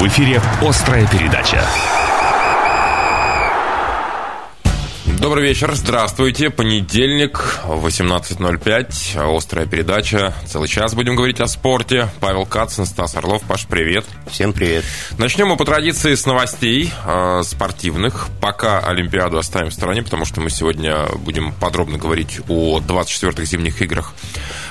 В эфире «Острая передача». Добрый вечер, здравствуйте. Понедельник, 18.05. Острая передача. Целый час будем говорить о спорте. Павел Кацин, Стас Орлов. Паш, привет. Всем привет. Начнем мы по традиции с новостей э, спортивных. Пока Олимпиаду оставим в стороне, потому что мы сегодня будем подробно говорить о 24-х зимних играх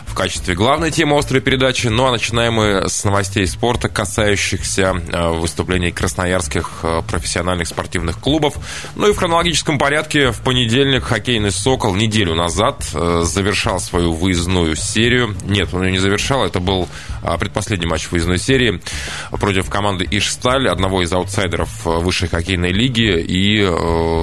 в качестве главной темы острой передачи. Ну а начинаем мы с новостей спорта, касающихся э, выступлений красноярских э, профессиональных спортивных клубов. Ну и в хронологическом порядке в понедельник хоккейный «Сокол» неделю назад э, завершал свою выездную серию. Нет, он ее не завершал, это был предпоследний матч выездной серии против команды «Ишсталь», одного из аутсайдеров высшей хоккейной лиги. И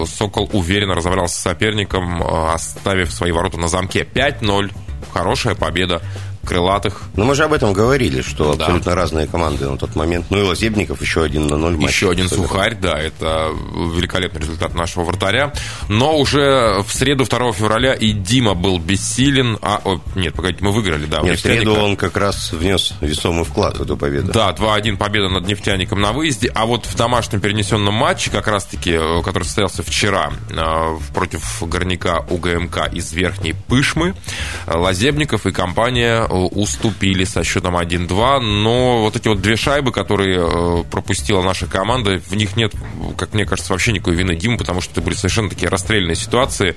«Сокол» уверенно разобрался с соперником, оставив свои ворота на замке 5-0 хорошая победа крылатых. Но мы же об этом говорили, что да. абсолютно разные команды на тот момент. Ну и Лазебников еще один на ноль матч. Еще один сухарь, да, это великолепный результат нашего вратаря. Но уже в среду 2 февраля и Дима был бессилен. А, о, нет, погодите, мы выиграли, да. Нет, в среду он как раз внес весомый вклад в эту победу. Да, 2-1 победа над нефтяником на выезде. А вот в домашнем перенесенном матче, как раз-таки, э, который состоялся вчера э, против горняка УГМК из Верхней Пышмы, Лазебников и компания уступили со счетом 1-2, но вот эти вот две шайбы, которые э, пропустила наша команда, в них нет, как мне кажется, вообще никакой вины Димы, потому что это были совершенно такие расстрельные ситуации.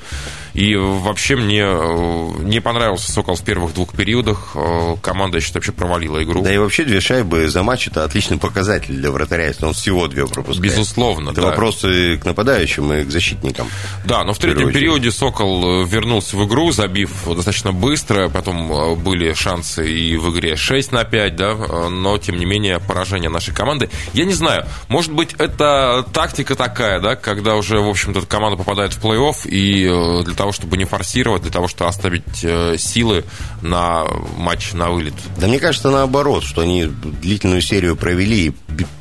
И вообще мне э, не понравился Сокол в первых двух периодах. Э, команда, я считаю, вообще провалила игру. Да и вообще две шайбы за матч это отличный показатель для вратаря, если он всего две пропускает. Безусловно, Это да. вопросы к нападающим и к защитникам. Да, но в третьем периоде Сокол вернулся в игру, забив достаточно быстро, потом были шансы шансы и в игре 6 на 5, да, но, тем не менее, поражение нашей команды. Я не знаю, может быть, это тактика такая, да, когда уже, в общем-то, команда попадает в плей-офф, и э, для того, чтобы не форсировать, для того, чтобы оставить э, силы на матч на вылет. Да мне кажется, наоборот, что они длительную серию провели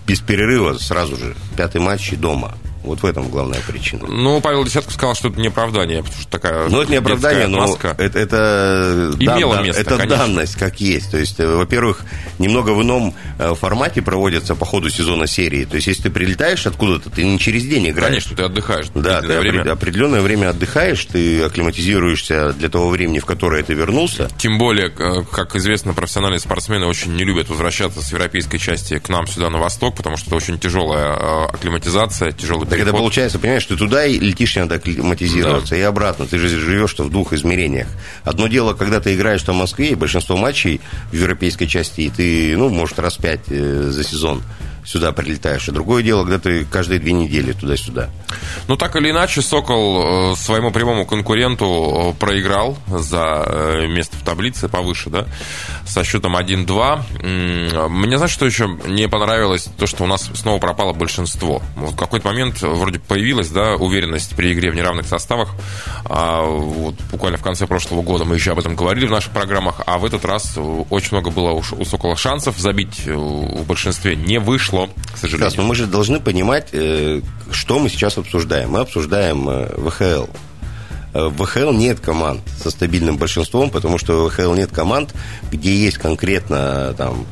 без перерыва сразу же. Пятый матч и дома. Вот в этом главная причина. Ну, Павел Десятков сказал, что это не оправдание, потому что такая Ну, это не оправдание, но это, это, Имело дан, место, это конечно. данность, как есть. То есть, э, во-первых, немного в ином э, формате проводятся по ходу сезона серии. То есть, если ты прилетаешь откуда-то, ты не через день играешь. Конечно, ты отдыхаешь. Да, ты время. определенное время отдыхаешь, ты акклиматизируешься для того времени, в которое ты вернулся. Тем более, э, как известно, профессиональные спортсмены очень не любят возвращаться с европейской части к нам сюда на восток, потому что это очень тяжелая акклиматизация, тяжелый так это получается, понимаешь, ты туда и летишь, надо акклиматизироваться, да. и обратно. Ты же живешь в двух измерениях. Одно дело, когда ты играешь там в Москве, и большинство матчей в европейской части, и ты, ну, может, раз пять э, за сезон сюда прилетаешь. А другое дело, когда ты каждые две недели туда-сюда. Ну, так или иначе, «Сокол» э, своему прямому конкуренту э, проиграл за э, место в таблице повыше, да, со счетом 1-2. Мне, знаешь, что еще не понравилось? То, что у нас снова пропало большинство. В какой-то момент вроде появилась, да, уверенность при игре в неравных составах. А вот буквально в конце прошлого года мы еще об этом говорили в наших программах, а в этот раз очень много было у «Сокола» шансов забить в большинстве. Не вышло произошло, к сожалению. Сейчас, но мы же должны понимать, э, что мы сейчас обсуждаем. Мы обсуждаем э, ВХЛ. Э, в ВХЛ нет команд со стабильным большинством, потому что в ВХЛ нет команд, где есть конкретно там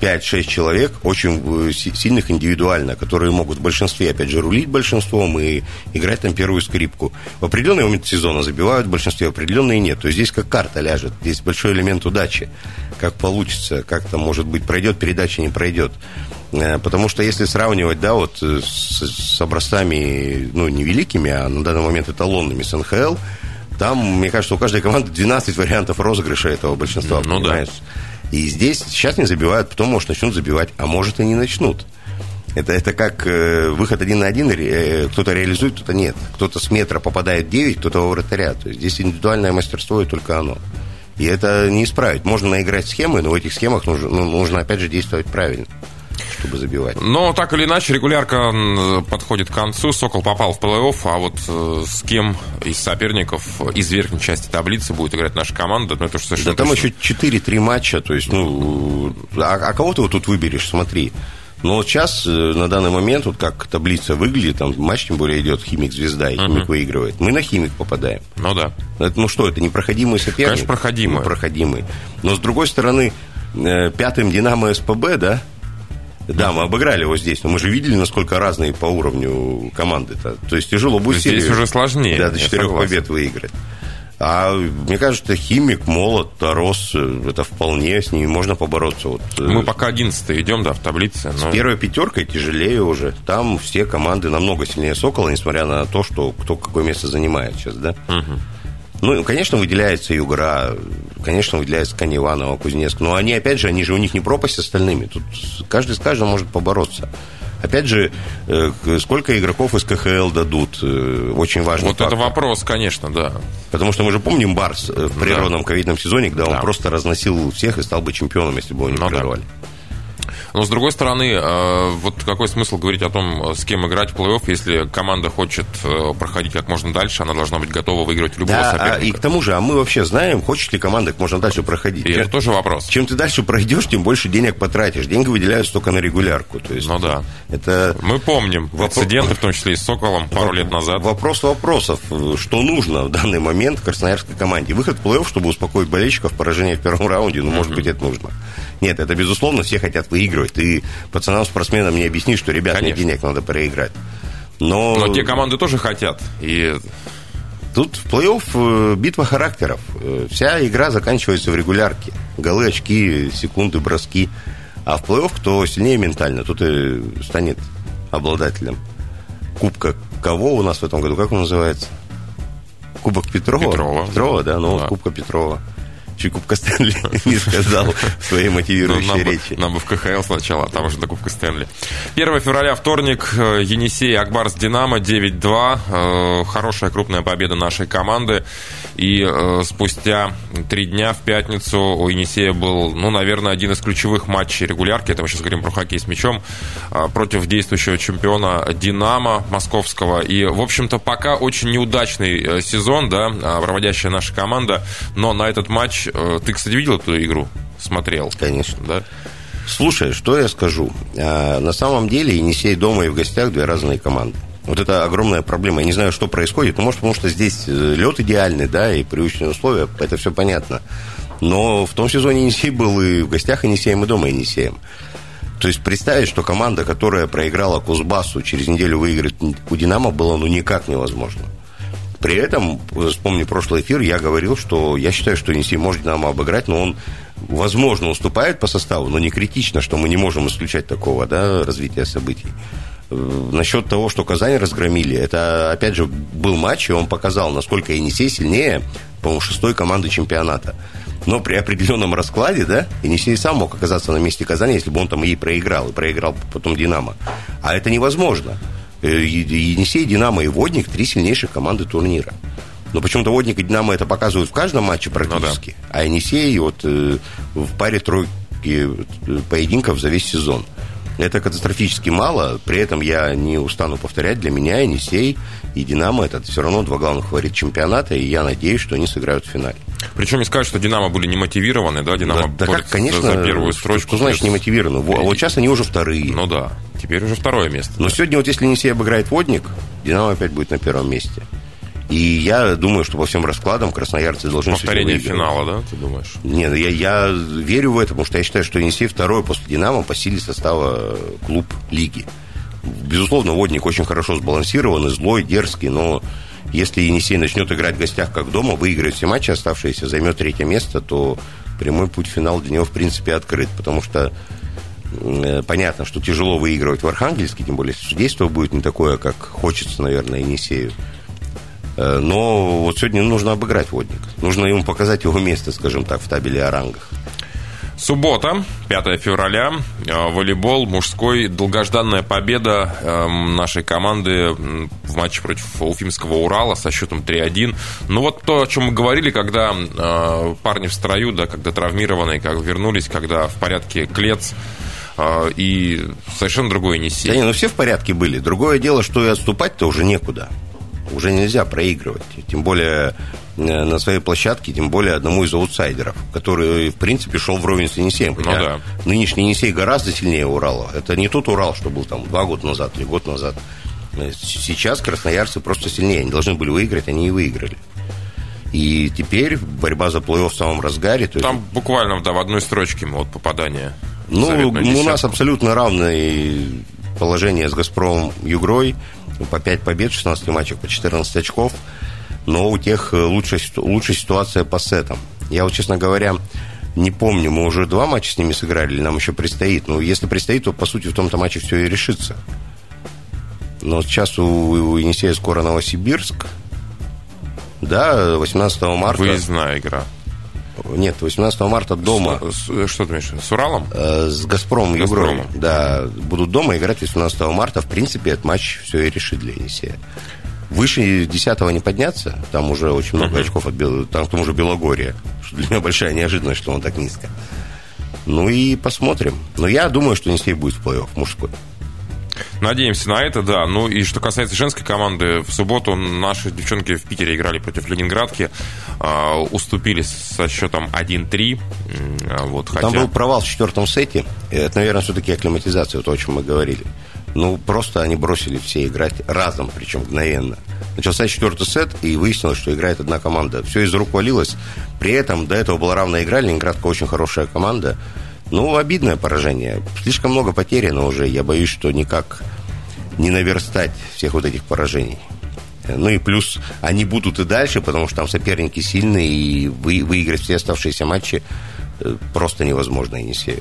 5-6 человек, очень сильных индивидуально, которые могут в большинстве, опять же, рулить большинством и играть там первую скрипку. В определенный момент сезона забивают в большинстве, в определенные нет. То есть здесь как карта ляжет, здесь большой элемент удачи. Как получится, как там, может быть, пройдет передача, не пройдет. Э, потому что если сравнивать, да, вот э, с, с образцами, ну, не великими, а на данный момент эталонными с НХЛ, там, мне кажется, у каждой команды 12 вариантов розыгрыша этого большинства, ну, понимаешь? Да. И здесь сейчас не забивают, потом, может, начнут забивать, а может, и не начнут. Это, это как э, выход один на один, э, кто-то реализует, кто-то нет. Кто-то с метра попадает в 9, кто-то во вратаря. То есть здесь индивидуальное мастерство и только оно. И это не исправить. Можно наиграть схемы, но в этих схемах нужно, ну, нужно опять же, действовать правильно чтобы забивать. Но так или иначе, регулярка подходит к концу. Сокол попал в плей-офф, а вот э, с кем из соперников из верхней части таблицы будет играть наша команда, ну это же совершенно... Да там еще 4-3 матча, то есть, ну, а, а кого ты вот тут выберешь, смотри. Но сейчас, э, на данный момент, вот как таблица выглядит, там матч тем более идет Химик-Звезда, и Химик uh-huh. выигрывает. Мы на Химик попадаем. Ну да. Это, ну что, это непроходимый соперник? Конечно, проходимый. Ну, проходимый. Но с другой стороны, э, пятым Динамо СПБ, да, Да, мы обыграли его здесь, но мы же видели, насколько разные по уровню команды-то. То есть тяжело будет Здесь серию, уже сложнее. Да, до четырех побед выиграть. А мне кажется, Химик, Молот, Рос, э, это вполне с ними можно побороться. Вот, э, Мы пока 11 идем, да, в таблице. с но- первой пятеркой тяжелее уже. Там все команды намного сильнее Сокола, несмотря на то, что кто какое место занимает сейчас, да? Ну, конечно, выделяется Югра, конечно, выделяется Каниванова, Кузнецк. Но они, опять же, они же у них не пропасть с остальными. Тут каждый с каждым может побороться. Опять же, э, сколько игроков из КХЛ дадут? э, Очень важный Вот это фактор. вопрос, конечно, да. Потому что мы же помним Барс э, в природном ковидном сезоне, когда он Да. просто разносил всех и стал бы чемпионом, если бы его не Ну да. Но, с другой стороны, э, вот какой смысл говорить о том, с кем играть в плей-офф, если команда хочет э, проходить как можно дальше, она должна быть готова выиграть любого Да, а, соперника. и к тому же, а мы вообще знаем, хочет ли команда как можно дальше проходить. И это тоже вопрос. Чем ты дальше пройдешь, тем больше денег потратишь. Деньги выделяются только на регулярку. То есть Ну да. это Мы помним Вопрос- инциденты, в том числе и с Соколом, пару лет назад. Вопрос вопросов. Что нужно в данный момент красноярской команде? Выход в плей-офф, чтобы успокоить болельщиков, поражение в первом раунде, ну, может быть, это нужно. Нет, это, безусловно, все хотят выигрывать. Ты пацанам-спортсменам не объяснишь, что, ребят, мне денег надо проиграть. Но, Но те команды тоже хотят. И тут в плей-офф э, битва характеров. Э, Вся игра заканчивается в регулярке. Голы, очки, секунды, броски. А в плей-офф кто сильнее ментально, тот и станет обладателем. Кубка кого у нас в этом году? Как он называется? Кубок Петрова? Петрова. Петрова, да, ну Да. вот Кубка Петрова. Чуть Кубка Стэнли не сказал в своей ну, мотивирующей бы, речи. нам бы в КХЛ сначала, а там уже до Кубка Стэнли. 1 февраля, вторник, э, Енисей, Акбарс, Динамо, 9-2. Э, Хорошая крупная победа нашей команды. И э, спустя три дня в пятницу у Енисея был, ну, наверное, один из ключевых матчей регулярки. Это мы сейчас говорим про хоккей с мячом. Против действующего чемпиона Динамо московского. И, в общем-то, пока очень неудачный сезон, да, проводящая наша команда. Но на этот матч... э, Ты, кстати, видел эту игру? Смотрел? Конечно. Да? Слушай, что я скажу? А, На самом деле Енисей дома и в гостях две разные команды. Вот это огромная проблема. Я не знаю, что происходит. Ну, может, потому что здесь лед идеальный, да, и привычные условия, это все понятно. Но в том сезоне Енисей был и в гостях Енисеем, и дома Енисеем. То есть представить, что команда, которая проиграла Кузбассу, через неделю выиграет у Динамо, было ну никак невозможно. При этом, вспомни прошлый эфир, я говорил, что я считаю, что Енисей может Динамо обыграть, но он, возможно, уступает по составу, но не критично, что мы не можем исключать такого да, развития событий. Э, Насчет того, что Казань разгромили, это, опять же, был матч, и он показал, насколько Енисей сильнее, по-моему, шестой команды чемпионата. Но при определенном раскладе, да, Енисей сам мог оказаться на месте Казани, если бы он там и проиграл, и проиграл потом Динамо. А это невозможно. Э, Енисей, Динамо и Водник – три сильнейших команды турнира. Но почему-то Водник и Динамо это показывают в каждом матче практически. А Енисей вот э, в паре тройки э, поединков за весь сезон. Это катастрофически мало. При этом я не устану повторять, для меня Енисей и Динамо это все равно два главных фаворита чемпионата, и я надеюсь, что они сыграют в финале. Причем не сказать, что Динамо были не мотивированы, да, Динамо да, да как, конечно, за, первую что- строчку. Что значит не мотивированы? А вот сейчас они уже вторые. Ну да, теперь уже второе место. Но сегодня вот если Енисей обыграет Водник, Динамо опять будет на первом месте. И я думаю, что по всем раскладам красноярцы должны Повторение финала, да, ты думаешь? Не, ну я, я верю в это, потому что я считаю, что Енисей второй после Динамо по силе состава клуб лиги. Безусловно, Водник очень хорошо сбалансированный, злой, дерзкий, но если Енисей начнет играть в гостях как дома, выиграет все матчи оставшиеся, займет третье место, то прямой путь в финал для него, в принципе, открыт, потому что э, понятно, что тяжело выигрывать в Архангельске, тем более судейство будет не такое, как хочется, наверное, Енисею. Э, Но вот сегодня нужно обыграть Водник. Нужно ему показать его место, скажем так, в табеле о рангах. Суббота, 5 февраля, э, волейбол, мужской, долгожданная победа э, нашей команды в матче против Уфимского Урала со счетом 3-1. Ну вот то, о чем мы говорили, когда э, парни в строю, да, когда травмированные, как вернулись, когда в порядке клец, э, и совершенно другой Енисей. Да не, ну все в порядке были. Другое дело, что и отступать-то уже некуда. Уже нельзя проигрывать. Тем более на своей площадке, тем более одному из аутсайдеров, который, в принципе, шел вровень с Енисеем. Хотя да. нынешний Енисей гораздо сильнее Урала. Это не тот Урал, что был там два года назад или год назад. Э, Сейчас красноярцы просто сильнее. Они должны были выиграть, они и выиграли. И теперь борьба за плей-офф в самом разгаре. То есть Там буквально да, в одной строчке вот попадание Ну, у нас абсолютно равное положение с «Газпромом» Югрой. По 5 побед, 16 матчах, по 14 очков. Но у тех лучшая, лучшая ситуация по сетам. Я вот, честно говоря, не помню, мы уже два матча с ними сыграли, или нам еще предстоит. Но если предстоит, то, по сути, в том-то матче все и решится. Но сейчас у, у Енисея скоро Новосибирск. Да, 18 марта. Выездная игра. Нет, 18 марта дома. С, что ты имеешь? С Уралом? Э, с Газпромом, Газпромом. Да, будут дома играть 18 марта. В принципе, этот матч все и решит для Енисея. Выше 10 не подняться, там уже очень много uh-huh. очков от Бел... там к тому же Белогорье. Что для меня большая неожиданность, что он так низко. Ну и посмотрим. Но я думаю, что Енисей будет в плей-офф мужской. Надеемся на это, да. Ну и что касается женской команды, в субботу наши девчонки в Питере играли против Ленинградки, э, уступили со счетом 1-3. А, вот, хотя... Там был провал в четвертом сете. Это, наверное, все-таки акклиматизация, то, о чем мы говорили. Ну, просто они бросили все играть разом, причем мгновенно. Начался четвертый сет, и выяснилось, что играет одна команда. Все из рук валилось. При этом до этого была равная игра. Ленинградка очень хорошая команда. Ну, обидное поражение. Слишком много потеряно уже. Я боюсь, что никак не наверстать всех вот этих поражений. Ну и плюс они будут и дальше, потому что там соперники сильные, и вы, выиграть все оставшиеся матчи э, просто невозможно Енисею.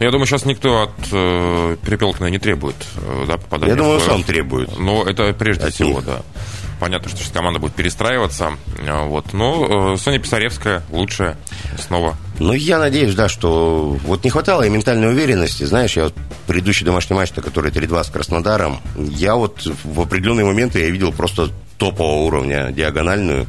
Я думаю, сейчас никто от э, Перепелкина не требует э, да, попадания Я думаю, сам требует. Но это прежде от всего, них. да. Понятно, что сейчас команда будет перестраиваться. Э, вот. Но э, Соня Писаревская лучшая снова. Ну, я надеюсь, да, что вот не хватало и ментальной уверенности. Знаешь, я вот предыдущий домашний матч, который 3-2 с Краснодаром, я вот в определенные моменты я видел просто топового уровня диагональную.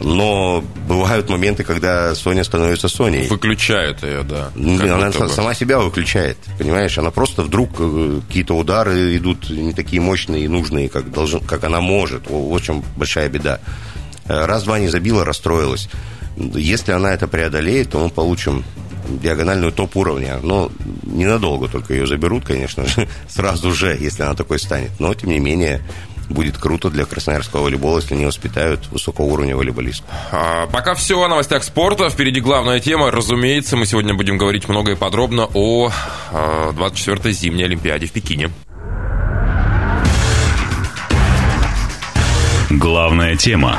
Но бывают моменты, когда Соня становится Соней. Выключает ее, да. Она сама себя выключает, понимаешь? Она просто вдруг э, какие-то удары идут не такие мощные и нужные, как, должен, как она может. Вот в чем большая беда. Э, раз-два не забила, расстроилась. Если она это преодолеет, то мы получим диагональную топ уровня. Но ненадолго только ее заберут, конечно же, сразу же, если она такой станет. Но, тем не менее, будет круто для красноярского волейбола, если не воспитают высокого уровня волейболистов. А, пока все о новостях спорта. Впереди главная тема. Разумеется, мы сегодня будем говорить много и подробно о 24-й а, зимней Олимпиаде в Пекине. Главная тема.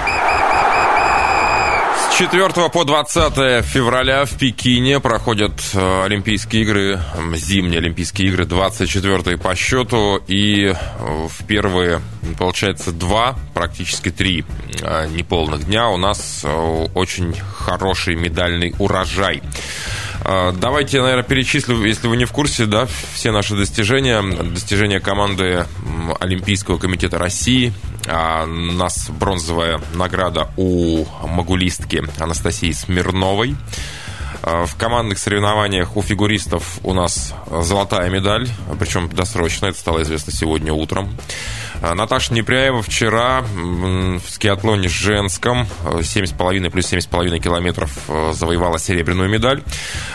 4 по 20 февраля в Пекине проходят э, Олимпийские игры, зимние Олимпийские игры, 24 по счету. И э, в первые, получается, два, практически три э, неполных дня у нас очень хороший медальный урожай. Давайте, наверное, перечислю, если вы не в курсе, да, все наши достижения. Достижения команды Олимпийского комитета России, а, у нас бронзовая награда у магулистки Анастасии Смирновой. А, в командных соревнованиях у фигуристов у нас золотая медаль, причем досрочно, это стало известно сегодня утром. А, Наташа Непряева вчера в скиатлоне женском 7,5 плюс 7,5 километров э, завоевала серебряную медаль.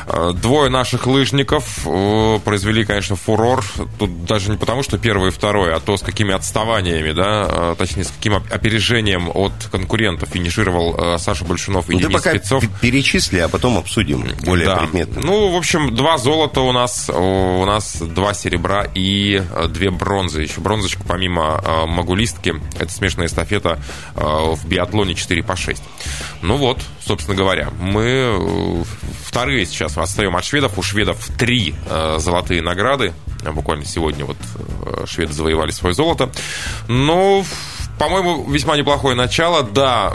А, двое наших лыжников э, произвели, конечно, фурор. Тут даже не потому, что первый и второй, а то, с какими отставаниями, да, точнее, с каким опережением от конкурентов финишировал э, Саша Большунов и ну, Денис пока Спецов. перечисли, а потом обсудим более да. предметно. Ну, в общем, два золота у нас, у нас два серебра и две бронзы. Еще бронзочку помимо э, магулистки. Это смешанная эстафета э, в биатлоне 4 по 6. Ну вот, собственно говоря, мы э, вторые сейчас отстаем от шведов. У шведов три э, золотые награды. Буквально сегодня вот э, шведы завоевали свое золото. Но по-моему, весьма неплохое начало. Да,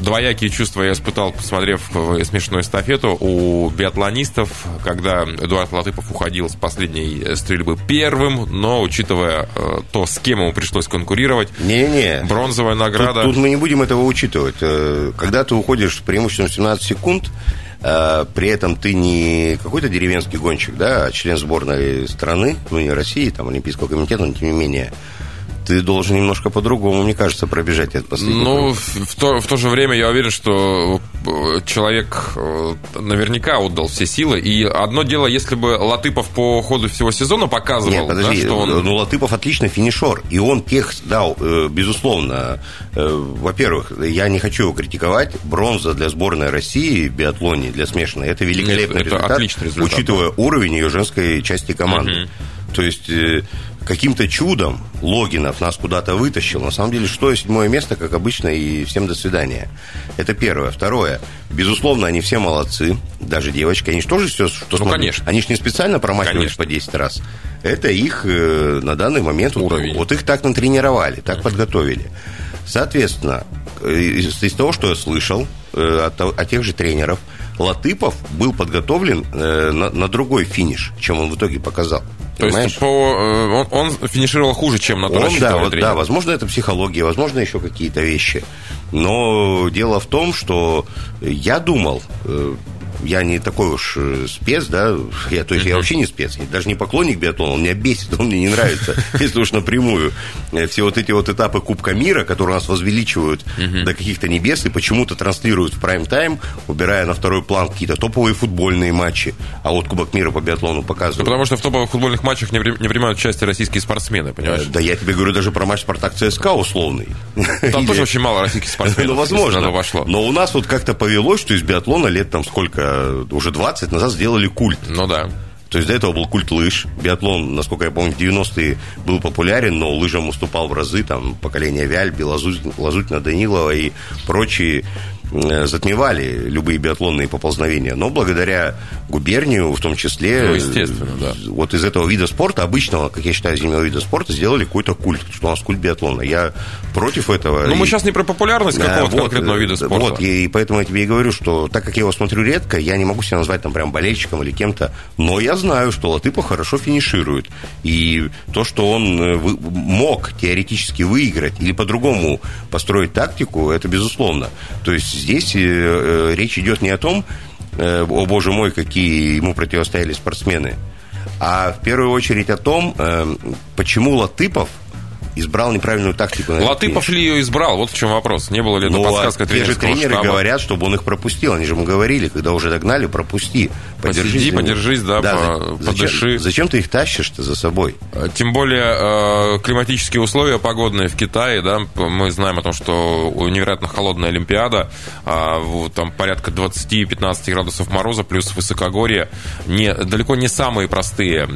двоякие чувства я испытал, посмотрев смешанную эстафету у биатлонистов, когда Эдуард Латыпов уходил с последней стрельбы первым, но учитывая э, то, с кем ему пришлось конкурировать, Не-не. бронзовая награда... Тут, тут мы не будем этого учитывать. Э, когда ты уходишь преимуществом 17 секунд, э, при этом ты не какой-то деревенский гонщик, да, а член сборной страны, ну не России, там, Олимпийского комитета, но тем не менее, ты должен немножко по-другому, мне кажется, пробежать этот последний Ну, в то, в то же время я уверен, что э, человек э, наверняка отдал все силы. И одно дело, если бы Латыпов по ходу всего сезона показывал, Нет, подожди, да, что он... ну, Латыпов отличный финишер, и он тех дал, э, безусловно. Во-первых, я не хочу его критиковать, бронза для сборной России в биатлоне, для смешанной, это великолепный Нет, это результат, отличный результат, учитывая уровень ее женской части команды. Угу. То есть каким-то чудом Логинов нас куда-то вытащил. На самом деле, что седьмое место, как обычно, и всем до свидания. Это первое. Второе. Безусловно, они все молодцы. Даже девочки. Они же тоже все, что ну, смогли. конечно. Они же не специально промахивались по 10 раз. Это их э, на данный момент... Уровень. Вот, вот их так натренировали, так подготовили. Соответственно, э, из, из того, что я слышал э, от, от тех же тренеров, Латыпов был подготовлен э, на, на другой финиш, чем он в итоге показал. То Понимаешь? есть по, э, он, он финишировал хуже, чем на то он, да, вот, да, возможно, это психология, возможно, еще какие-то вещи. Но дело в том, что я думал, э, я не такой уж э, спец, да, я, то есть я вообще не спец, я даже не поклонник биатлона, он меня бесит, он мне не нравится, если уж напрямую. Э, все вот эти вот этапы Кубка мира, которые нас возвеличивают до каких-то небес и почему-то транслируют в прайм-тайм, убирая на второй план какие-то топовые футбольные матчи, а вот Кубок мира по биатлону показывают. Ну, потому что в топовых футбольных матчах не, не принимают участие российские спортсмены, понимаешь? Да, я тебе говорю даже про матч Спартак ЦСКА условный. Там тоже очень мало российских спортсменов. Ну, возможно. Но у нас вот как-то повелось, что из биатлона лет там сколько уже 20 назад сделали культ. Ну да. То есть до этого был культ лыж. Биатлон, насколько я помню, в 90-е был популярен, но лыжам уступал в разы. Там поколение Вяльби, Лазутина, Данилова и прочие Э, затмевали любые биатлонные поползновения. Но благодаря губернию, в том числе, ну, естественно, да. вот из этого вида спорта, обычного, как я считаю, зимнего вида спорта, сделали какой-то культ, что у нас культ биатлона. Я против этого. Ну, мы сейчас не про популярность какого-то вот, конкретного вида спорта. Вот, и, и поэтому я тебе и говорю, что так как я его смотрю редко, я не могу себя назвать там прям болельщиком или кем-то, но я знаю, что Латыпов хорошо финиширует. И то, что он э, мог теоретически выиграть или по-другому построить тактику, это безусловно. То есть здесь э, э, речь идет не о том, э, о боже мой, какие ему противостояли спортсмены, а в первую очередь о том, почему Латыпов – избрал неправильную тактику. Латыпов ли ее избрал? Вот в чем вопрос. Не было ли это ну, подсказка а те же тренеры штаба? говорят, чтобы он их пропустил. Они же ему говорили, когда уже догнали, пропусти. Подержись, Посиди, подержись, да, да по, зачем, подыши. Зачем ты их тащишь-то за собой? А, тем более э, климатические условия погодные в Китае, да, мы знаем о том, что невероятно холодная Олимпиада, а, там порядка 20-15 градусов мороза, плюс высокогорье. Не, далеко не самые простые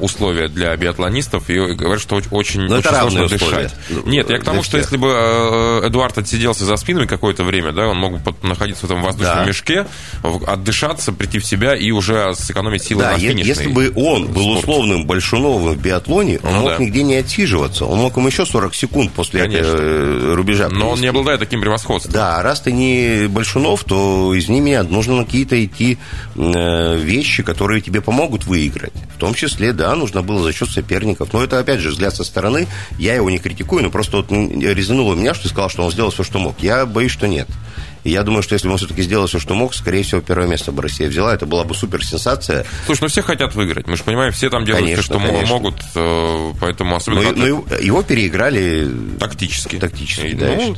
условия для биатлонистов. И говорят, что очень, очень сложно дышать. Ну, Нет, я к тому, что если бы э, Эдуард отсиделся за спинами какое-то время, да, он мог бы находиться в этом воздушном да. мешке, отдышаться, прийти в себя и уже сэкономить силы да, на финишной если бы он был спорт. условным Большуновым в биатлоне, он ну, мог да. нигде не отсиживаться. Он мог им еще 40 секунд после Конечно. Э, рубежа Но он не обладает таким превосходством. Да, раз ты не Большунов, то из меня нужно какие-то идти э, вещи, которые тебе помогут выиграть. В том числе, да, нужно было за счет соперников. Но это, опять же, взгляд со стороны. Я его не критикую, но просто вот резануло меня, что сказал, что он сделал все, что мог. Я боюсь, что нет. И я думаю, что если бы он все-таки сделал все, что мог, скорее всего, первое место бы Россия взяла. Это была бы супер сенсация. Слушай, ну все хотят выиграть. Мы же понимаем, все там делают конечно, все, что конечно. могут. Э, поэтому особенно... Но, но его переиграли... Тактически. Тактически, и, да, ну,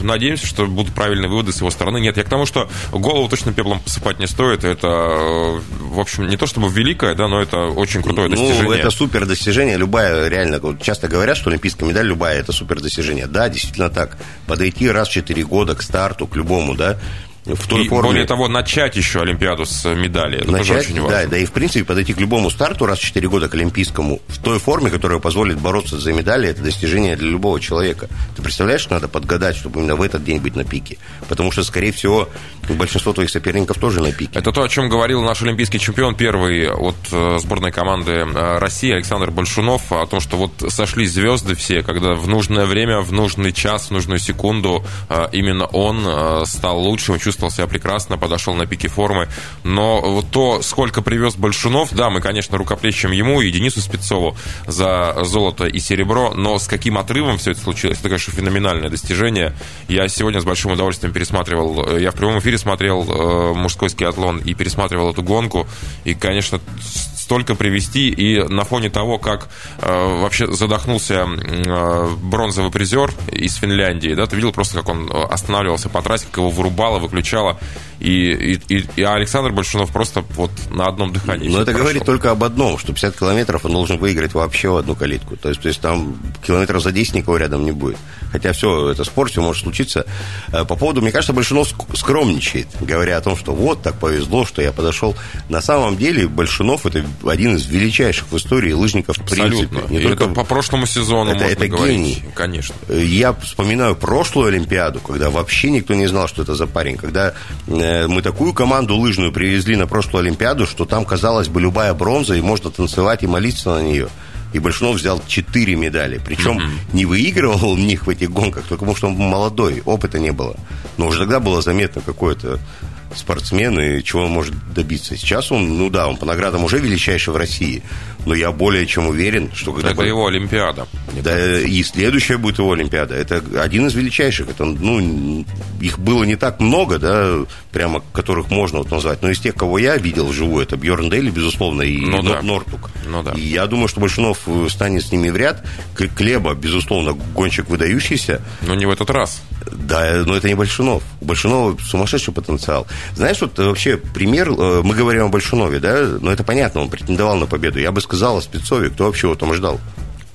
надеемся, что будут правильные выводы с его стороны. Нет, я к тому, что голову точно пеплом посыпать не стоит. Это, э, в общем, не то чтобы великое, да, но это очень крутое ну, достижение. Ну, это супер достижение. Любая, реально, вот часто говорят, что олимпийская медаль любая, это супер достижение. Да, действительно так. Подойти раз в 4 года к старту, к любому, да, в той и, форме. Более того, начать еще Олимпиаду с медали. Это начать, тоже очень важно. Да, да, и в принципе подойти к любому старту раз в 4 года к Олимпийскому в той форме, которая позволит бороться за медали, это достижение для любого человека. Ты представляешь, что надо подгадать, чтобы именно в этот день быть на пике? Потому что, скорее всего, большинство твоих соперников тоже на пике. Это то, о чем говорил наш олимпийский чемпион первый от э, сборной команды э, России Александр Большунов, о том, что вот сошлись звезды все, когда в нужное время, в нужный час, в нужную секунду э, именно он стал лучшим, чувствовал себя прекрасно, подошел на пике формы. Но то, сколько привез Большунов, да, мы, конечно, рукоплещем ему и Денису Спецову за золото и серебро, но с каким отрывом все это случилось, это, конечно, феноменальное достижение. Я сегодня с большим удовольствием пересматривал, я в прямом эфире смотрел э, мужской скиатлон и пересматривал эту гонку. И, конечно, столько привести. И на фоне того, как э, вообще задохнулся э, бронзовый призер из Финляндии, да, ты видел просто, как он останавливался по трассе, как его вырубало, выключало. И, и, и Александр Большунов просто вот на одном дыхании. Но это прошел. говорит только об одном, что 50 километров он должен выиграть вообще в одну калитку. То есть, то есть там километров за 10 никого рядом не будет. Хотя все, это спорт, все может случиться. По поводу, мне кажется, Большунов скромничает, говоря о том, что вот так повезло, что я подошел. На самом деле Большунов это один из величайших в истории лыжников Абсолютно. в принципе. Не только это по прошлому сезону это, можно это говорить. Гений. Конечно. Я вспоминаю прошлую Олимпиаду, когда вообще никто не знал, что это за парень. Когда э, мы такую команду лыжную привезли на прошлую Олимпиаду, что там, казалось бы, любая бронза, и можно танцевать и молиться на нее. И Большунов взял четыре медали. Причем mm-hmm. не выигрывал в них в этих гонках, только потому что он молодой, опыта не было. Но уже тогда было заметно какое-то спортсмен и чего он может добиться. Сейчас он, ну да, он по наградам уже величайший в России, но я более чем уверен, что когда... Это его Олимпиада. Да, и следующая будет его Олимпиада. Это один из величайших. Это, ну, их было не так много, да, прямо которых можно вот назвать. Но из тех, кого я видел вживую, это Бьерн Дейли, безусловно, и ну, да. Нортук. Ну, да. И я думаю, что Большунов станет с ними в ряд. Клеба, безусловно, гонщик выдающийся. Но не в этот раз. Да, но это не Большунов. У Большунова сумасшедший потенциал. Знаешь, вот вообще пример, э, мы говорим о Большунове, да, но это понятно, он претендовал на победу. Я бы сказал о Спецове, кто вообще его там ждал.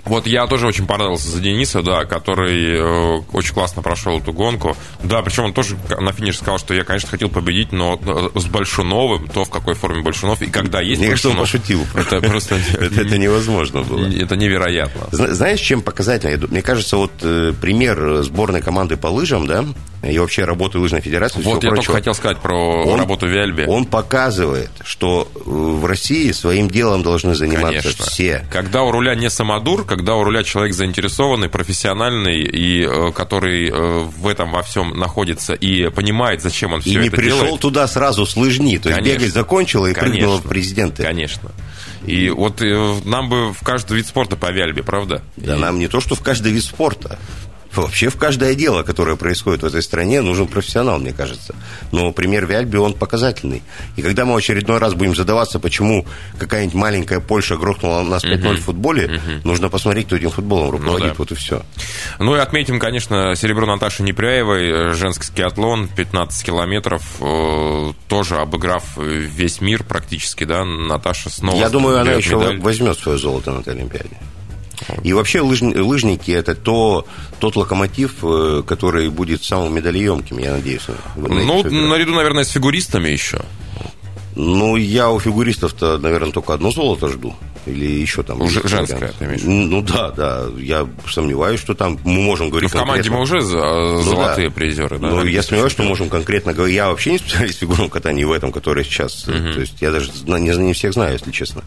Вот я тоже очень понравился за Дениса, да, который э, очень классно прошел эту гонку. Да, причем он тоже на финише сказал, что я, конечно, хотел победить, но э, с Большуновым, то в какой форме Большунов и когда есть Мне кажется, он пошутил. Это просто... Это невозможно было. Это невероятно. Знаешь, чем показательно? Мне кажется, вот э, пример сборной команды по лыжам, да, и вообще работы лыжной федерации. Вот я только хотел сказать про работу Виальби. Он показывает, что в России своим делом должны заниматься все. Когда у руля не самодур, когда у руля человек заинтересованный, профессиональный, и э, который э, в этом во всем находится и понимает, зачем он все и это не пришел делает. туда сразу с лыжни, то есть Конечно. бегать закончила и Конечно. прыгнула в президенты. Конечно. И вот э, нам бы в каждый вид спорта по Виальбе, правда? Да, и... нам не то, что в каждый вид спорта. Вообще в каждое дело, которое происходит в этой стране, нужен профессионал, мне кажется. Но пример Вяльби, он показательный. И когда мы в очередной раз будем задаваться, почему какая-нибудь маленькая Польша грохнула нас 5-0 uh-huh. в футболе, uh-huh. нужно посмотреть, кто этим футболом руководит. Ну, да. Вот и все. Ну и отметим, конечно, серебро Наташи Непряевой, женский скиатлон, 15 километров, э, тоже обыграв весь мир практически, да, Наташа снова... Я думаю, она еще медаль. возьмет свое золото на этой Олимпиаде. И вообще лыжни, лыжники это то, тот локомотив, э, который будет самым медалеемким, я надеюсь. Ну, наряду, наверное, с фигуристами еще. Ну, я у фигуристов-то, наверное, только одно золото жду. Или еще там... Уже женское, ты имеешь Ну да, да. Я сомневаюсь, что там мы можем говорить... Но в команде конкретно... мы уже ну, золотые да. призеры, да? Ну, я сомневаюсь, что можем конкретно говорить. Я вообще не специалист в фигурном катании в этом, который сейчас... Угу. То есть я даже не, не всех знаю, если честно.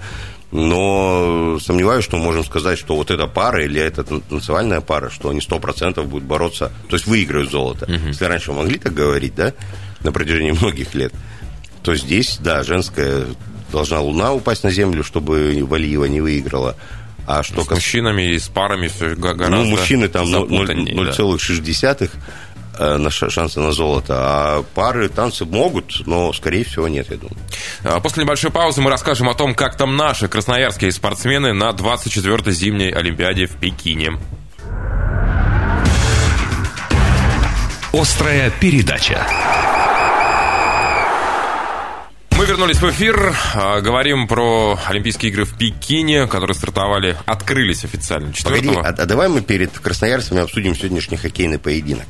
Но сомневаюсь, что можем сказать, что вот эта пара или эта танцевальная пара, что они 100% будут бороться, то есть выиграют золото. Угу. Если раньше мы могли так говорить, да, на протяжении многих лет, то здесь, да, женская должна Луна упасть на Землю, чтобы Валиева не выиграла. А что с кас... мужчинами и с парами все гораздо Ну, мужчины там 0,6 да. Э, на шансы на золото. А пары танцы могут, но, скорее всего, нет, я думаю. А после небольшой паузы мы расскажем о том, как там наши красноярские спортсмены на 24-й зимней Олимпиаде в Пекине. Острая передача. Вернулись в эфир, а, говорим про Олимпийские игры в Пекине, которые стартовали, открылись официально 4 Погоди, а, а давай мы перед красноярцами обсудим сегодняшний хоккейный поединок.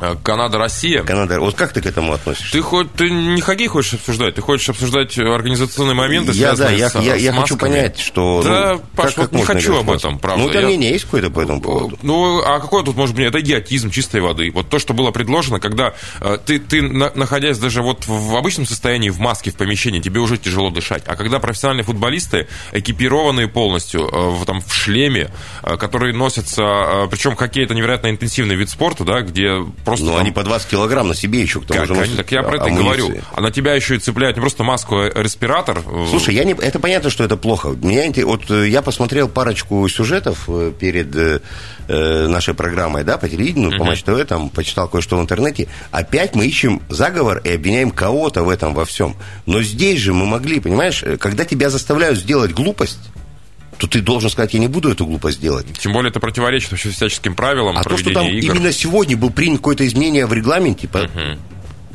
Э, Канада-Россия. Канада. Вот как ты к этому относишься? Ты хоть ты не хоккей хочешь обсуждать, ты хочешь обсуждать организационные моменты, я, да, я, с, я, я с хочу понять, что. Да, ну, Паш, как, вот не хочу об этом, правда. Ну, у тебя мнение есть какое-то по этому поводу? Ну, а какой тут может быть? Это идиотизм чистой воды. Вот то, что было предложено, когда э, ты, ты на, находясь даже вот в обычном состоянии, в маске, в помещении, тебе уже тяжело дышать. А когда профессиональные футболисты, экипированные полностью, э, в, там, в шлеме, э, которые носятся, причем хоккей это невероятно интенсивный вид спорта, да, где просто... Ну, там- они по 20 килограмм на себе еще к тому Как же носят так я про это амуниции. говорю. А на тебя еще и цепляют не просто маску, а респиратор. Слушай, я не, это понятно, что это плохо. Меня, вот э, я посмотрел парочку сюжетов э, перед э, э, нашей программой, да, по телевидению, по Матч ТВ, там, почитал кое-что в интернете. Опять мы ищем заговор и обвиняем кого-то в этом во всем. Но здесь же мы могли, понимаешь, когда тебя заставляют сделать глупость, то ты должен сказать, я не буду эту глупость делать. Тем более это противоречит вообще всяческим правилам А то, что там игр. именно сегодня был принят какое-то изменение в регламенте, по-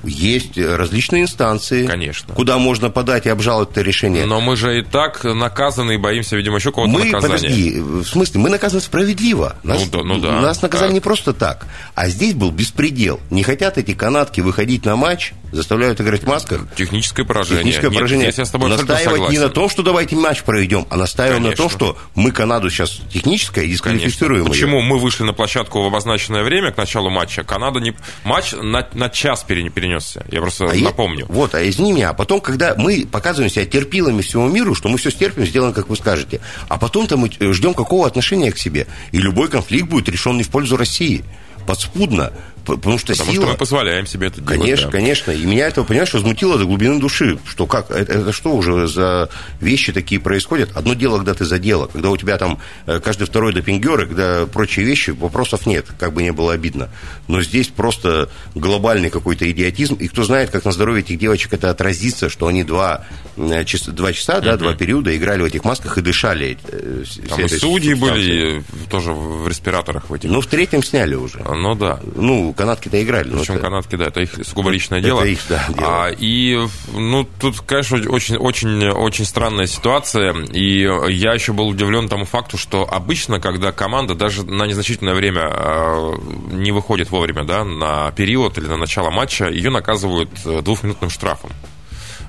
есть различные инстанции, Конечно. куда можно подать и обжаловать это решение. Но мы же и так наказаны и боимся, видимо, еще кого-то Мы, наказания. подожди, в смысле, мы наказаны справедливо. Нас, Ну да, ну да. Нас наказали Так. не просто так. А здесь был беспредел. Не хотят эти канатки выходить на матч, заставляют играть в масках. Техническое поражение. Техническое Нет, поражение. Здесь я с тобой Настаивать не на том, что давайте матч проведем, а настаиваем на том, Конечно. что мы Канаду сейчас техническое и Конечно. дисквалифицируем. Почему мы вышли на площадку в обозначенное время к началу матча? Канада не... Матч на, на час пере- перенесся. Я просто А я- напомню. Вот, а извини меня, а потом, когда мы показываем себя терпилами всему миру, что мы все стерпим, сделаем, как вы скажете, а потом-то мы э, ждем какого отношения к себе, и любой конфликт будет решен не в пользу России, подспудно, потому что Потому сила... что мы позволяем себе это делать. Конечно, да. конечно. И меня это, понимаешь, возмутило до глубины души. Что как? Это, это что уже за вещи такие происходят? Одно дело, когда ты за дело, когда у тебя там э, каждый второй допингер, и когда прочие вещи, вопросов нет, как бы не было обидно. Но здесь просто глобальный какой-то идиотизм. И кто знает, как на здоровье этих девочек это отразится, что они два, э, часа, два часа, да, два периода играли в этих масках и дышали. э, Там и судьи субстанцией. были тоже в респираторах в этих. Ну, в третьем сняли уже. Ну да. Ну, канатки-то играли. но Причем это- канатки, да, это их сугубо личное Это дело. их, да, дело. А, и, ну, тут, конечно, очень, очень, очень странная ситуация. И я еще был удивлен тому факту, что обычно, когда команда даже на незначительное время э, не выходит вовремя, да, на период или на начало матча, ее наказывают э, двухминутным штрафом.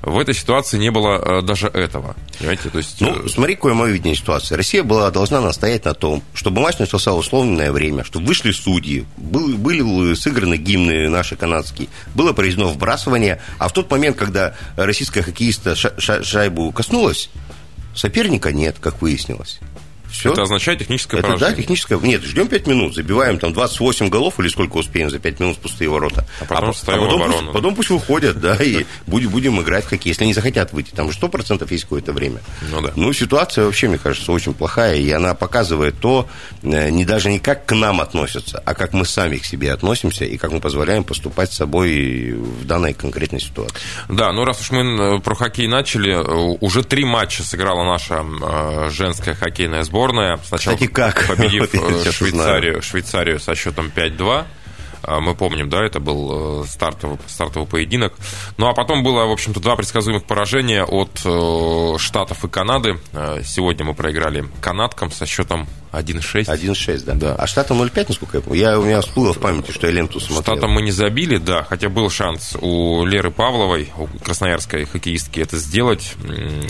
В этой ситуации не было э, даже этого. Понимаете, то есть... Ну, э, смотри, какое мое видение ситуации. Россия была должна настоять на том, чтобы матч начался условленное время, чтобы вышли судьи, был- были сыграны гимны наши канадские, было произведено вбрасывание, а в тот момент, когда российская хоккеиста ша- ша- шайбу коснулась, соперника нет, как выяснилось. Все. это означает техническое Это да, поражение. техническое. Нет, ждем 5 минут, забиваем там 28 голов или сколько успеем за 5 минут в пустые ворота. А потом по- встаем в потом, оборону. пусть, потом пусть выходят, да, и будем, будем играть в хоккей. Если они захотят выйти, там же 100% есть какое-то время. Ну да. Ну, ситуация вообще, мне кажется, очень плохая, и она показывает то, э, не даже не как к нам относятся, а как мы сами к себе относимся, и как мы позволяем поступать с собой в данной конкретной ситуации. Да, ну раз уж мы э, про хоккей начали, э, уже три матча сыграла наша женская хоккейная сборная. Сначала Кстати, как? победив Вот э, Швейцарию, Швейцарию со счетом 5-2. А, Мы помним, да, это был э, стартовый, стартовый поединок. Ну, а потом было, в общем-то, два предсказуемых поражения от э, Штатов и Канады. Э, Сегодня мы проиграли канадкам со счетом 1-6. 1-6, да? Да. А штатам 0-5, насколько я помню? Я, у меня всплыло в памяти, что я ленту смотрел. Штатам мы не забили, да, хотя был шанс у Леры Павловой, у красноярской хоккеистки, это сделать.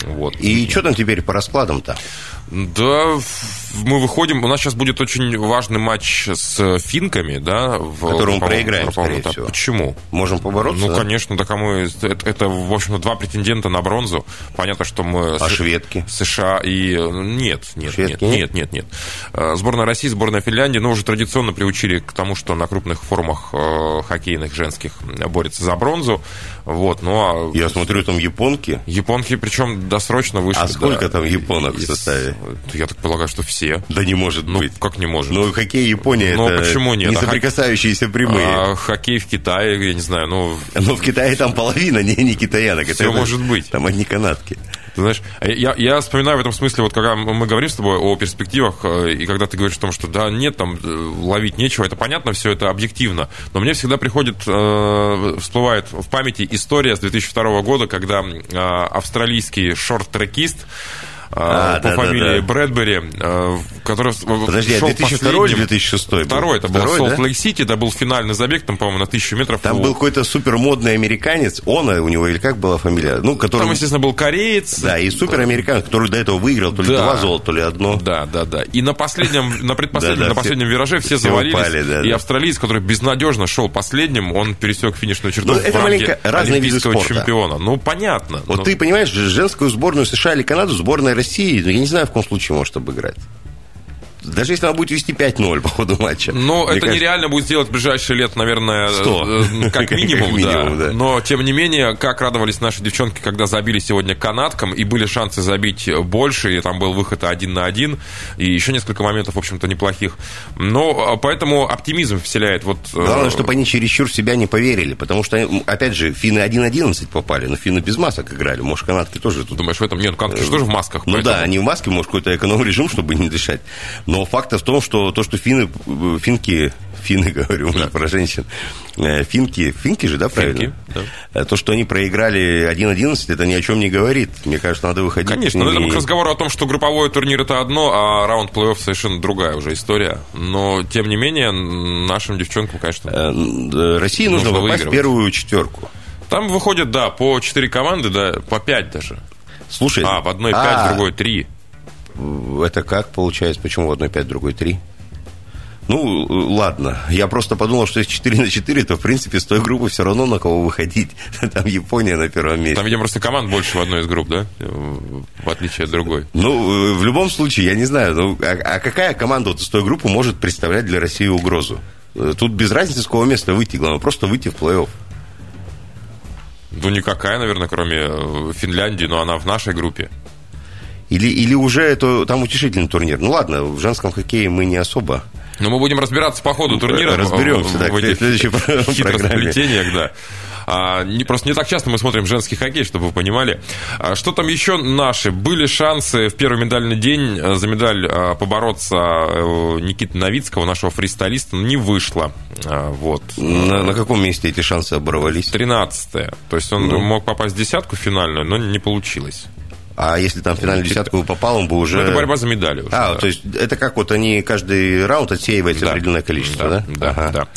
Вот. И что там теперь по раскладам-то? Да, мы выходим. У нас сейчас будет очень важный матч с финками, да, в Который мы проиграем, скорее всего. Почему? Можем побороться? Ну, да? конечно, так а мы, это, это, в общем-то, два претендента на бронзу. Понятно, что мы... А с- шведки? США и... Нет, нет, Шведки нет, нет? нет, нет. Э, Сборная России, сборная Финляндии, ну, уже традиционно приучили к тому, что на крупных форумах э, хоккейных женских борются за бронзу. Вот, ну, а Я смотрю, там японки. японки, причем досрочно вышли. А сколько да, там японок в из- составе? Я так полагаю, что все. Да не может Ну, быть. как не может? Ну, хоккей Япония Ну, это почему нет? не А хок- соприкасающиеся прямые. А хоккей в Китае, я не знаю, ну, Но в Китае там половина, не, не китаянок. Всё может быть. Там одни канатки. Ты знаешь, я, я вспоминаю в этом смысле, вот когда мы говорим с тобой о перспективах, э, и когда ты говоришь о том, что да, нет, там э, ловить нечего, это понятно, все это объективно. Но мне всегда приходит, э, всплывает в памяти история с 2002 года, когда э, австралийский шорт-трекист А, по да, да, фамилии да. Брэдбери, э, который Подожди, а шел 2002 или последним. 2006 был? Второй, это был Второй, да? Солт-Лейк-Сити, это был финальный забег, там, по-моему, на тысячу метров. Там у- был какой-то супермодный американец, он у него, или как была фамилия? Ну, который... Там, естественно, был кореец. Да, и суперамериканец, который до этого выиграл то ли Да. два золота, то ли одно. Да, да, да. И на последнем, на предпоследнем, на последнем вираже все, завалились. да, и да. австралиец, который безнадежно шел последним, он пересек финишную черту Ну, это маленько разные виды спорта. чемпиона. Ну, понятно. Вот ты понимаешь, женскую сборную США или Канаду, сборная России, ну, я не знаю, в каком случае может обыграть. Даже если она будет вести 5-0 по ходу матча. Ну, это кажется... нереально будет сделать в ближайшие лет, наверное, 100. Э, как минимум, как минимум да. да. Но, тем не менее, как радовались наши девчонки, когда забили сегодня канаткам, и были шансы забить больше, и там был выход один на один, и еще несколько моментов, в общем-то, неплохих. Но а, поэтому оптимизм вселяет. Вот, э, Главное, чтобы они чересчур в себя не поверили, потому что, опять же, финны 1-11 попали, но финны без масок играли. Может, канатки тоже тут... Думаешь, в этом нет, канатки же тоже в масках. Ну поэтому... да, они в маске, может, какой-то эконом-режим, чтобы не дышать. Но факт в том, что то, что финны, финки финны, говорю, да. про женщин. Э, финки, финки же, да, правильно? Финки, да. Э, то, что они проиграли 1-11, это ни о чем не говорит. Мне кажется, надо выходить. Конечно, но это к разговору о том, что групповой турнир это одно, а раунд плей-офф совершенно другая уже история. Но, тем не менее, нашим девчонкам, конечно, э, России нужно, нужно попасть в первую четверку. Там выходят, да, по 4 команды, да, по 5 даже. Слушай, а, в одной 5, а, в другой 3. Это как получается? Почему в одной 5, в другой 3? Ну, ладно. Я просто подумал, что если 4 на 4, то, в принципе, с той группы все равно на кого выходить. Там Япония на первом месте. Там, видимо, просто команд больше в одной из групп, да? В отличие от другой. Ну, в любом случае, я не знаю. Ну, а, а какая команда вот из той группы может представлять для России угрозу? Тут без разницы, с какого места выйти. Главное, просто выйти в плей-офф. Ну, никакая, наверное, кроме э, Финляндии, но она в нашей группе. Или, или уже это там утешительный турнир. Ну ладно, в женском хоккее мы не особо но мы будем разбираться по ходу турнира. Разберемся, в, да, в этих хитросплетениях, да. А, не, просто не так часто мы смотрим женский хоккей, чтобы вы понимали. А, что там еще наши? Были шансы в первый медальный день э, за медаль а, побороться а, Никиты Новицкого, нашего фристайлиста, но не вышло. А, вот. На, на каком месте эти шансы оборвались? 13 То есть он ну. мог попасть в десятку финальную, но не получилось. А если там в финальную десятку попал, он бы уже... Ну, это борьба за медали уже. А, да. то есть это как вот они каждый раунд отсеивают да. определенное количество, да? Да, да. ага. да.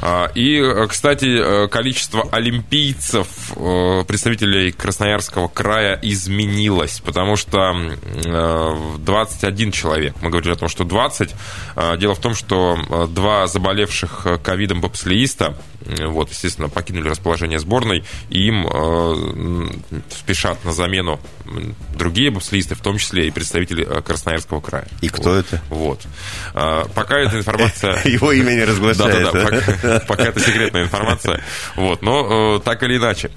А, и, кстати, количество олимпийцев, э, представителей Красноярского края изменилось, потому что 21 человек, мы говорили о том, что 20. А, дело в том, что э, два заболевших ковидом бобслеиста, вот, естественно, покинули расположение сборной, и им э, спешат на замену другие бобслисты, в том числе и представители э, Красноярского края. И кто вот. это? Вот. А, пока эта информация... Его имя не разглашается. Да-да-да, пока это секретная информация. Вот, но э, так или иначе.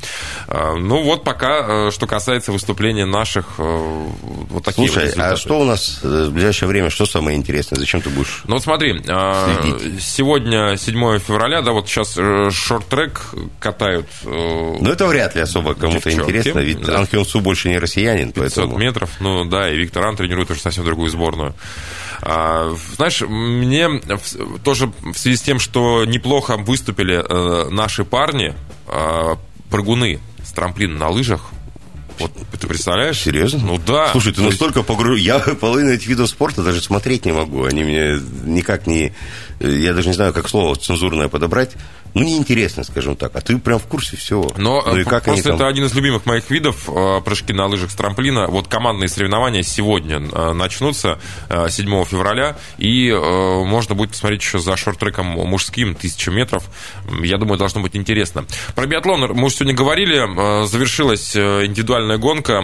А, ну вот пока, э, что касается выступления наших вот таких Слушай, а что у нас в ближайшее время, что самое интересное? Зачем ты будешь Ну вот смотри, а, сегодня 7 февраля, да, вот сейчас шорт-трек катают. Ну это вряд ли особо кому-то интересно, ведь да. Анхион Су больше не россиянин. 500 поэтому... метров, ну да, и Виктор Ан тренирует уже совсем другую сборную. А, знаешь, мне тоже в связи с тем, что неплохо выступили э, наши парни, э, прыгуны с трамплина на лыжах, вот ты представляешь? Серьезно? Ну да. Слушай, ты настолько погружен. Я половину этих видов спорта даже смотреть не могу. Они мне никак не... Я даже не знаю, как слово цензурное подобрать ну, неинтересно, скажем так. А ты прям в курсе всего. Но ну, и как просто это там... один из любимых моих видов, э, прыжки на лыжах с трамплина. Вот командные соревнования сегодня э, начнутся 7 э, февраля, и можно будет посмотреть еще за шорт-треком мужским, тысячу метров. Я думаю, должно быть интересно. Про биатлон мы уже сегодня говорили. Завершилась индивидуальная гонка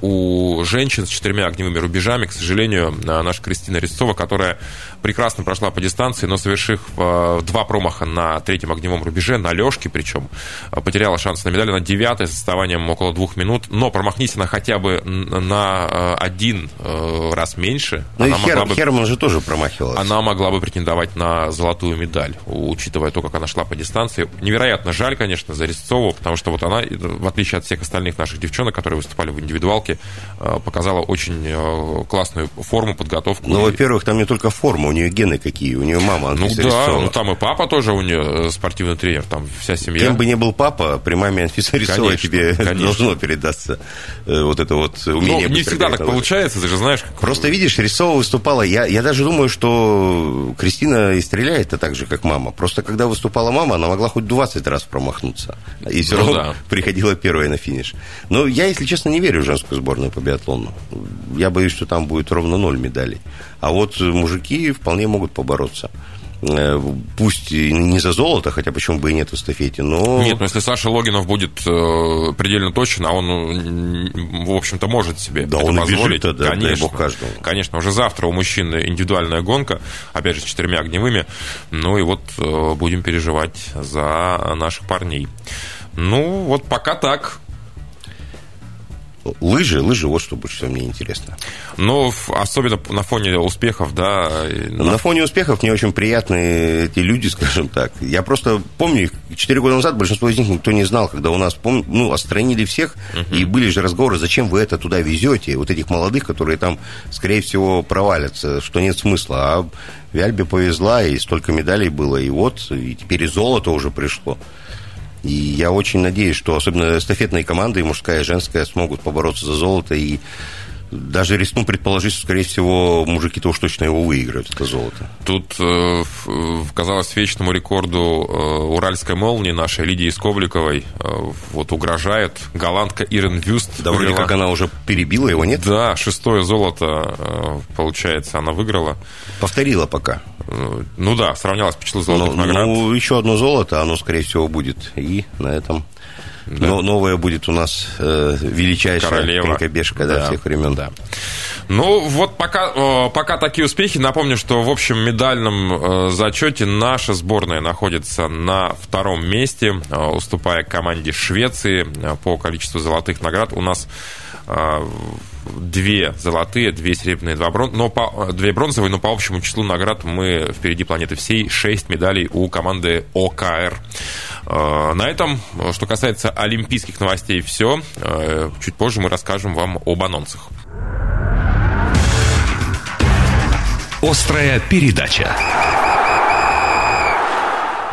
у женщин с четырьмя огневыми рубежами. К сожалению, наша Кристина Резцова, которая прекрасно прошла по дистанции, но совершив два промаха на третьем огневом рубеже, на Лешке причем, а, потеряла шанс на медаль. на девятой с отставанием около двух минут. Но промахнись она хотя бы на а, один э, раз меньше. Ну и Хер, бы, Херман же тоже промахивалась. Она могла бы претендовать на золотую медаль, учитывая то, как она шла по дистанции. Невероятно жаль, конечно, за Резцову, потому что вот она, в отличие от всех остальных наших девчонок, которые выступали в индивидуалке, э, показала очень э, классную форму, подготовку. Ну, во-первых, там не только форма, у нее гены какие, у нее мама Ну да, ну там и папа тоже у нее спортивный спортивный тренер, там вся семья. Кем бы ни был папа, при маме Анфиса Рисовой тебе конечно. должно передаться э, вот это вот умение. Ну, не всегда так получается, ты же знаешь. Как... Просто видишь, Рисова выступала, я, я даже думаю, что Кристина и стреляет-то так же, как мама. Просто когда выступала мама, она могла хоть 20 раз промахнуться. И все ну, равно да. приходила первая на финиш. Но я, если честно, не верю в женскую сборную по биатлону. Я боюсь, что там будет ровно ноль медалей. А вот мужики вполне могут побороться. Э, пусть не за золото, хотя почему бы и нет в эстафете, но... Нет, но если Саша Логинов будет э, предельно точен, а он, в общем-то, может себе да, это он позволить. Бежит, да, конечно, бог каждому. конечно, уже завтра у мужчины индивидуальная гонка, опять же, с четырьмя огневыми. Ну и вот э, будем переживать за наших парней. Ну, вот пока так. Лыжи, лыжи, вот что больше всего мне интересно. Ну, особенно на фоне успехов, да. На фоне успехов мне очень приятны эти люди, скажем так. Я просто помню, четыре года назад большинство из них никто не знал, когда у нас, пом... ну, отстранили всех, uh-huh. и были же разговоры, зачем вы это туда везете, вот этих молодых, которые там, скорее всего, провалятся, что нет смысла. А Вяльбе повезла, и столько медалей было, и вот, и теперь и золото уже пришло. И я очень надеюсь, что особенно эстафетные команды, мужская, и женская, смогут побороться за золото и даже рискну предположить, что, скорее всего, мужики-то уж точно его выиграют, это золото. Тут, э, казалось, вечному рекорду э, уральской молнии нашей Лидии Скобликовой э, вот угрожает голландка Ирен Вюст. Да, вроде как она уже перебила его, нет? Да, шестое золото, э, получается, она выиграла. Повторила пока. Э, ну да, сравнялась по числу золотых ну, наград. Ну, еще одно золото, оно, скорее всего, будет. И на этом да. Но новая будет у нас э, величайшая Королева. конькобежка да, да. всех времен. Да. Ну, вот пока, э, пока такие успехи. Напомню, что в общем медальном э, зачете наша сборная находится на втором месте, э, уступая команде Швеции по количеству золотых наград. У нас две золотые, две серебряные, два брон... но по... две бронзовые, но по общему числу наград мы впереди планеты всей. Шесть медалей у команды ОКР. Э, на этом, что касается олимпийских новостей, все. Э, чуть позже мы расскажем вам об анонсах. Острая передача.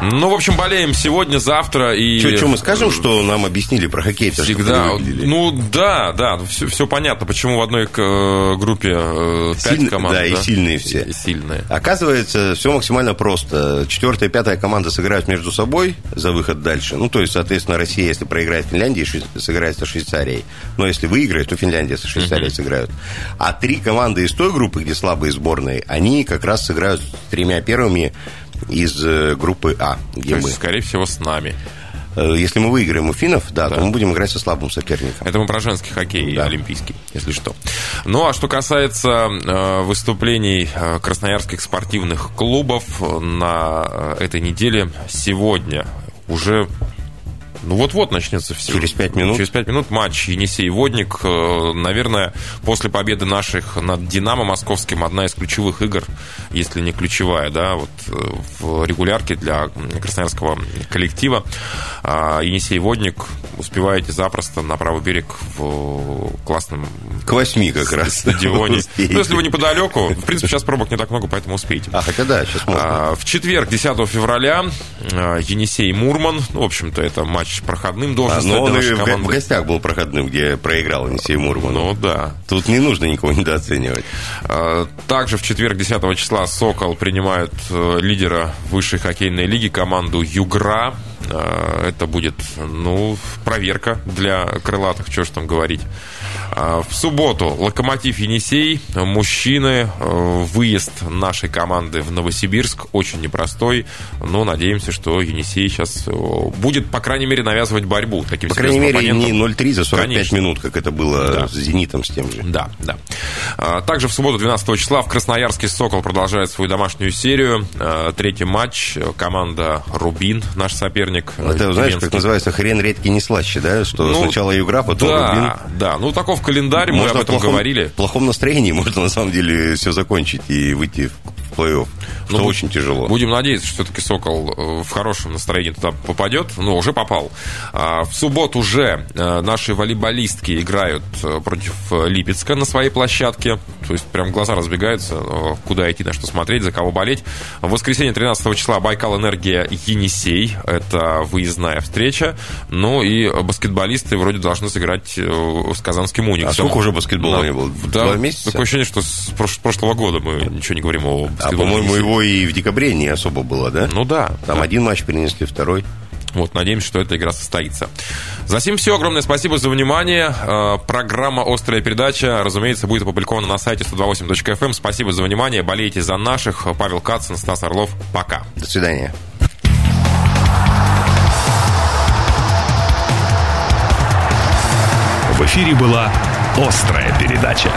Ну, в общем, болеем сегодня, завтра и... Что мы скажем, что нам объяснили про хоккей? Всегда. Ну, да, да, все, все понятно, почему в одной э, группе э, пять команд. Да, да, и сильные все. И сильные. Оказывается, все максимально просто. Четвертая и пятая команда сыграют между собой за выход дальше. Ну, то есть, соответственно, Россия, если проиграет Финляндии, сыграет со Швейцарией. Но если выиграет, то Финляндия со Швейцарией uh-huh. сыграют. А три команды из той группы, где слабые сборные, они как раз сыграют с тремя первыми из э, группы А, где То мы. Есть, скорее всего, с нами. Э, если мы выиграем у финнов, да, да, то мы будем играть со слабым соперником. Это мы про женский хоккей да. олимпийский, если что. Ну, а что касается э, выступлений э, красноярских спортивных клубов на этой неделе, сегодня уже ну вот-вот начнется все. Через пять минут. Через пять минут матч Енисей-Водник. Э, наверное, после победы наших над Динамо московским одна из ключевых игр, если не ключевая, да, вот э, в регулярке для красноярского коллектива. А Енисей-Водник успеваете запросто на правый берег в классном... К восьми как раз. Стадионе. Ну, если вы неподалеку. В принципе, сейчас пробок не так много, поэтому успеете. А, хотя да, сейчас можно. А, в четверг, 10 февраля, э, Енисей-Мурман. Ну, в общем-то, это матч проходным должен а, стать. Но он и в, в гостях был проходным, где проиграл Енисей Мурман. Ну да. Тут не нужно никого недооценивать. А, также в четверг 10 числа Сокол принимает э, лидера высшей хоккейной лиги команду Югра. А, это будет, ну, проверка для крылатых, что ж там говорить. А, в субботу Локомотив Енисей, мужчины, э, выезд нашей команды в Новосибирск очень непростой, но надеемся, что Енисей сейчас э, будет, по крайней мере, навязывать борьбу таким По крайней мере, не 0-3 за 45 Конечно. минут, как это было да. с «Зенитом» с тем же. Да, да. Также в субботу 12 числа в Красноярске «Сокол» продолжает свою домашнюю серию. Третий матч. Команда «Рубин», наш соперник. Это, знаешь, как называется, хрен редкий не слаще, да? Что ну, сначала игра, потом да, «Рубин». Да, ну таков календарь, мы об этом плохом, говорили. В плохом настроении можно, на самом деле, все закончить и выйти в плей-офф. Что ну, очень тяжело. Будем надеяться, что все-таки Сокол э, в хорошем настроении туда попадет. Ну, уже попал. А, в субботу уже э, наши волейболистки играют э, против Липецка на своей площадке. То есть прям глаза разбегаются, куда идти, на что смотреть, за кого болеть. В воскресенье 13 числа Байкал Энергия Енисей. Это выездная встреча. Ну и баскетболисты вроде должны сыграть с Казанским Униксом. А сколько уже баскетбола не было? Да, Два месяца? Такое ощущение, что с прошлого года мы ничего не говорим о баскетболе. А, по-моему, его и в декабре не особо было, да? Ну да. Там да. один матч принесли, второй. Вот, надеемся, что эта игра состоится. За всем все. Огромное спасибо за внимание. Э, программа «Острая передача», разумеется, будет опубликована на сайте 128.fm. Эм. Спасибо за внимание. Болейте за наших. Павел Кацин, Стас Орлов. Пока. До свидания. В эфире была «Острая передача».